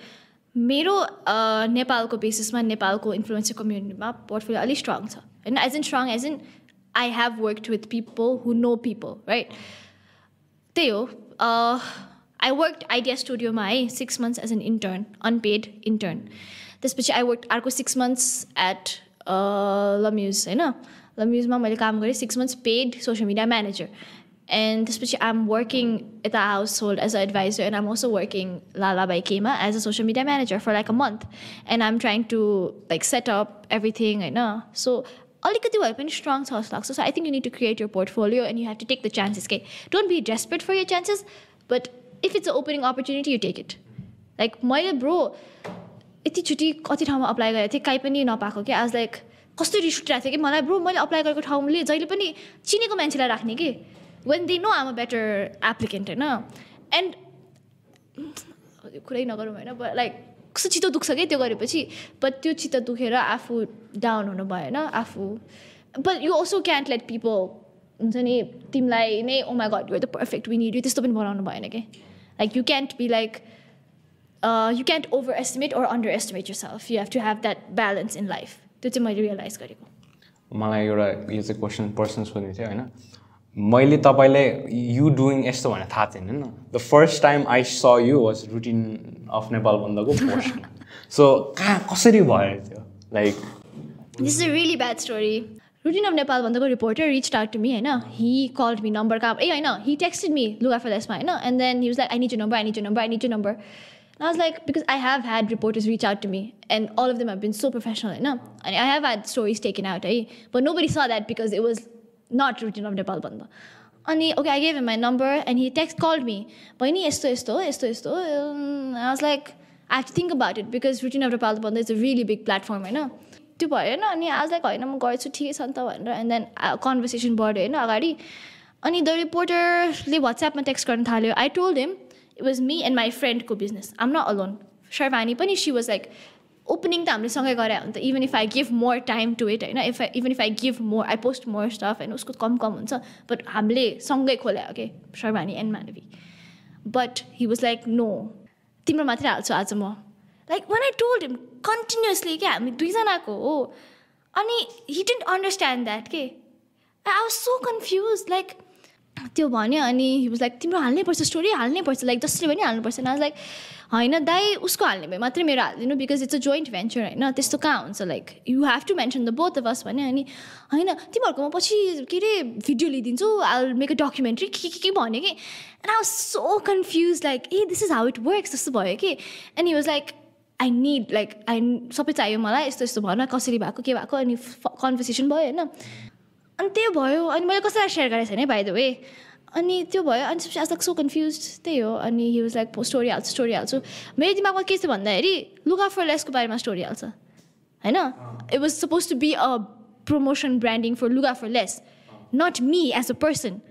मेरो नेपालको बेसिसमा नेपालको इन्फ्लुएन्सर कम्युनिटीमा पोर्टफोलियो अलिक स्ट्रङ छ होइन as in strong as in I have worked with people who know people right त्यही हो आई वर्क आइडिया स्टुडियोमा है six months as an intern unpaid intern त्यसपछि आई वर्क अर्को सिक्स मन्थ्स एट लम्युज होइन लम्युजमा मैले काम गरेँ six months paid social media manager and त्यसपछि आइ एम वर्किङ यता household as a adviser and I'm also working Lala by केमा as a social media manager for like a month and I am trying to like set up everything होइन so अलिकति भए पनि strong छ जस्तो लाग्छ so I think you need to create your portfolio and you have to take the chances के don't be desperate for your chances but if it's a opening opportunity you take it like मैले bro यतिचोटि कति ठाउँमा apply गरेको थिएँ? काहीँ पनि नपाएको क्या? आज लाइक कस्तो रिस उठिरहेको थियो कि? मलाई ब्रो मैले अप्लाई गरेको ठाउँले जहिले पनि चिनेको मान्छेलाई राख्ने कि? When they know I'm a better applicant होइन? एन्ड कुरै नगरौँ होइन? लाइक कस्तो चित्त दुख्छ कि त्यो गरेपछि? बट त्यो चित्त दुखेर आफू डाउन हुनु भएन आफू but you also can't let people हुन्छ नि तिमीलाई नै ओ my god you the perfect win you त्यस्तो पनि बनाउनु भएन कि? Like you can't be like you can't overestimate or underestimate yourself you have to have that balance in life त्यो चाहिँ मैले रियलाइज गरेको. मलाई एउटा यो चाहिँ क्वेसन पर्सन सोध्ने थियो होइन? मैले तपाईँलाई यु डुइङ यस्तो भनेर थाहा थिएन होइन? The first time I saw you was routine of Nepal बन्दको सो कहाँ कसरी भयो त्यो? Like this is a really bad story routine of Nepal भन्दाको reporter reach out to me होइन हि कल्ड मी नम्बर कहाँ ए होइन हि टेक्स्टेड मी लुगा फेलेसमा होइन and then he was like I need you number I need you number I need you number I was like, because I have had reporters reach out to me, and all of them have been so professional, you know? And I have had stories taken out, eh? but nobody saw that because it was not routine of Nepal Banda. And okay, I gave him my number, and he text called me. But esto, esto, esto, esto. Um, I was like, I have to think about it because routine of Nepal Banda is a really big platform, होइन त्यो भएन अनि आज like होइन म गर्छु ठिकै छ नि त भनेर एन्ड देन कन्भर्सेसन बढ्यो होइन अगाडि। अनि द रिपोर्टरले वाट्सएपमा टेक्स्ट गर्न थाल्यो। I told him it was me and my फ्रेन्डको business I'm not alone Sarwani पनि सी वाज लाइक ओपनिङ त हामीले सँगै गरे हो नि त even if I give more time to it होइन? If I even if I give more I post more stuff होइन उसको कम कम हुन्छ बट हामीले सँगै खोल्या हो कि Sarwani and Manavi but he was like no तिम्रो मात्रै हाल्छु आज म। Like one I told him continuously क्या हामी दुईजनाको हो अनि हि डेन्ट अन्डरस्ट्यान्ड द्याट के I was so confuse like त्यो भन्यो अनि हि वाज लाइक तिम्रो हाल्नै पर्छ स्टोरी हाल्नै पर्छ. लाइक जसले पनि हाल्नुपर्छ न लाइक होइन दाइ उसको हाल्ने भए मात्रै मेरो हालिदिनु because it's a joint venture होइन? त्यस्तो कहाँ हुन्छ? Like you have to mention the both of us अनि होइन तिमीहरूकोमा पछि के अरे भिडियो लिइदिन्छु आई मेक अ डकुमेन्ट्री के के के भन्यो कि। And I was so confuse like A this is how it works जस्तो भयो कि। And he was like I need like I सबै चाहियो मलाई यस्तो यस्तो भन कसरी भएको के भएको अनि कन्भर्सेसन भयो होइन अनि त्यो भयो अनि मैले कसैलाई सेयर गरेको छैन बाई द वे अनि त्यो भयो अनि त्यसपछि आज सो कन्फ्युज त्यही हो अनि हि वाज लाइक स्टोरी हाल्छु स्टोरी हाल्छु मेरो दिमागमा के छ भन्दाखेरि लुगा फर लेसको बारेमा स्टोरी हाल्छ होइन it was suppose to be a promotion branding for लुगा for less not me as a person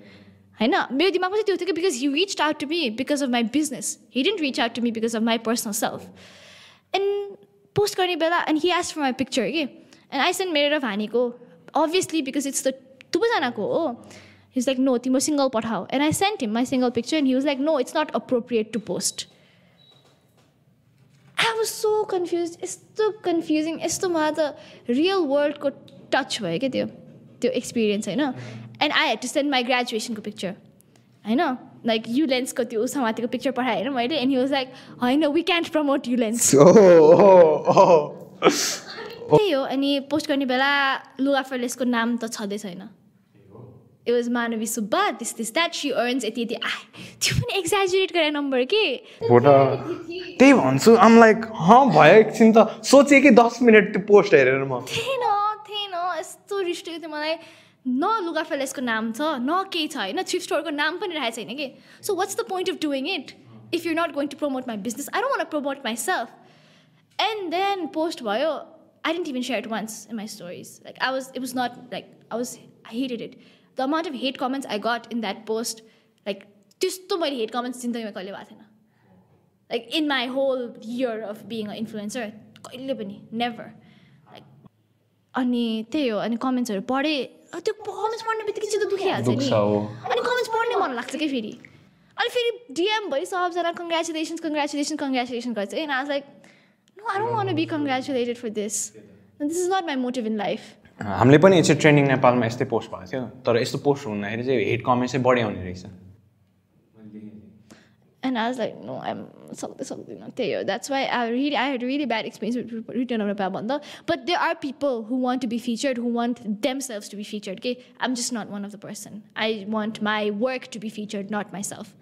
होइन मेरो दिमागमा चाहिँ त्यो थियो कि because he reach out to me because of my business he didn't reach out to me because of my personal self and post गर्ने बेला and he as for my picture कि एन्ड आई सेन्ड मेरो र भानीको obviously because it's the थुप्रैजनाको हो He's like, no, तिम्रो single पठाऊ. And I sent him my single picture and he was like, no, it's not appropriate to post. I was so confused. यस्तो confusing. यस्तो मलाई त real वर्ल्डको touch भयो क्या त्यो त्यो एक्सपिरियन्स होइन and I had to send my ग्रेजुएसनको picture होइन Like you लेन्सको त्यो समातिको पिक्चर पठाएँ होइन मैले एन्ड हि वाज लाइक होइन we can't promote you lens त्यही हो अनि पोस्ट गर्ने बेला लुगा फेर्लेसको नाम त छँदै छैन। It was Manavi Subba, this, this, that, she earns यति यति आ त्यो पनि एक्जाजुरेट गरेर नम्बर के? त्यही भन्छु आम लाइक हँ भयो एकछिन त सोचेँ कि दस मिनट त्यो पोस्ट हेरेर म। थिएन थिएन यस्तो रिस उठेको थियो मलाई। न लुगा फेलेसको नाम छ न केही छ होइन? थ्रिफ्ट स्टोरको नाम पनि राखेको छैन कि? So what's the point of doing it if you not going to promote my business I don't want promote myself and then post भयो I didn't even share it once in my stories like I was it was not like I was I hated it the amount of hate comments I got in that post like त्यस्तो मैले hate comments जिन्दगीमा कहिले भएको थिएन. Like in my whole year of being a influencer कहिले पनि never like अनि त्यही हो अनि कमेन्ट्सहरू पढेँ। त्यो कमेन्ट्स पढ्ने बित्तिकै चाहिँ त दुखिहाल्छ नि। अनि कमेन्ट्स पढ्ने मन लाग्छ कि फेरि। अनि फेरि डिएम भयो सबजना कङ्ग्रेचुलेसन्स कङ्ग्रेचुलेसन कङ्ग्रेचुलेसन गर्छ। And I like no I don't want be congratulated for this this is not my motive in life हामीले पनि चाहिँ ट्रेन्डिङ नेपालमा यस्तै पोस्ट भएको थियो। तर यस्तो पोस्ट हुँदाखेरि चाहिँ हेट कमेन्ट चाहिँ बढी आउने रहेछ। And I was like, no, I'm सक्दै सक्दिनँ त्यही हो that's why I really I had really bad experience return of Nepal भन्दा but they are people who want to be featured who want themselves to be featured के I am just not one of the person I want my work to be featured not myself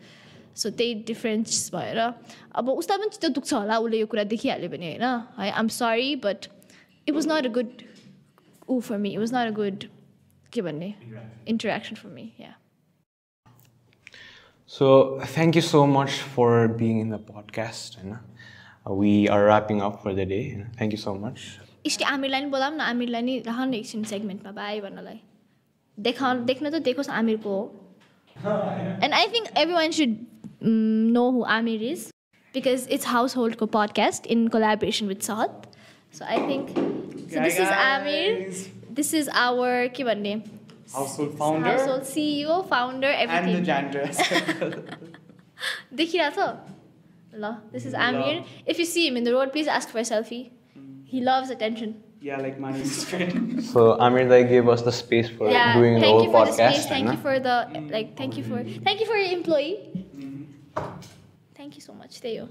so त्यही difference भएर अब उसलाई पनि चित्त दुख्छ होला उसले यो कुरा देखिहाल्यो भने होइन है I am sorry but it was not a good ऊ for me it was not a good के भन्ने इन्टरेक्सन फर मी या So thank you so much for being in the podcast. होइन we are wrapping up for the day. होइन. Thank you so much. इस्टी आमिरलाई नि बोलाऊँ न आमिरलाई नि राख न एकछिन सेगमेन्टमा बाई भन्नलाई देखा देख्न त देखोस् आमिरको हो and I think everyone should know who Amir is because it's house HoldCo podcast in collaboration with Sahat so I think so this is Amir this is our के भन्ने household founder household CEO founder and the everything janitor. देखिरहेछ ल this is Aamir if you see him in the road please ask for selfie he loves attention yeah, like my name is friend. So Amir Dai gave us the space for yeah, doing the thank whole you for the podcast. space. Thank होइन. you for the like. Thank you for thank you for your employee. Thank you so much. Theo.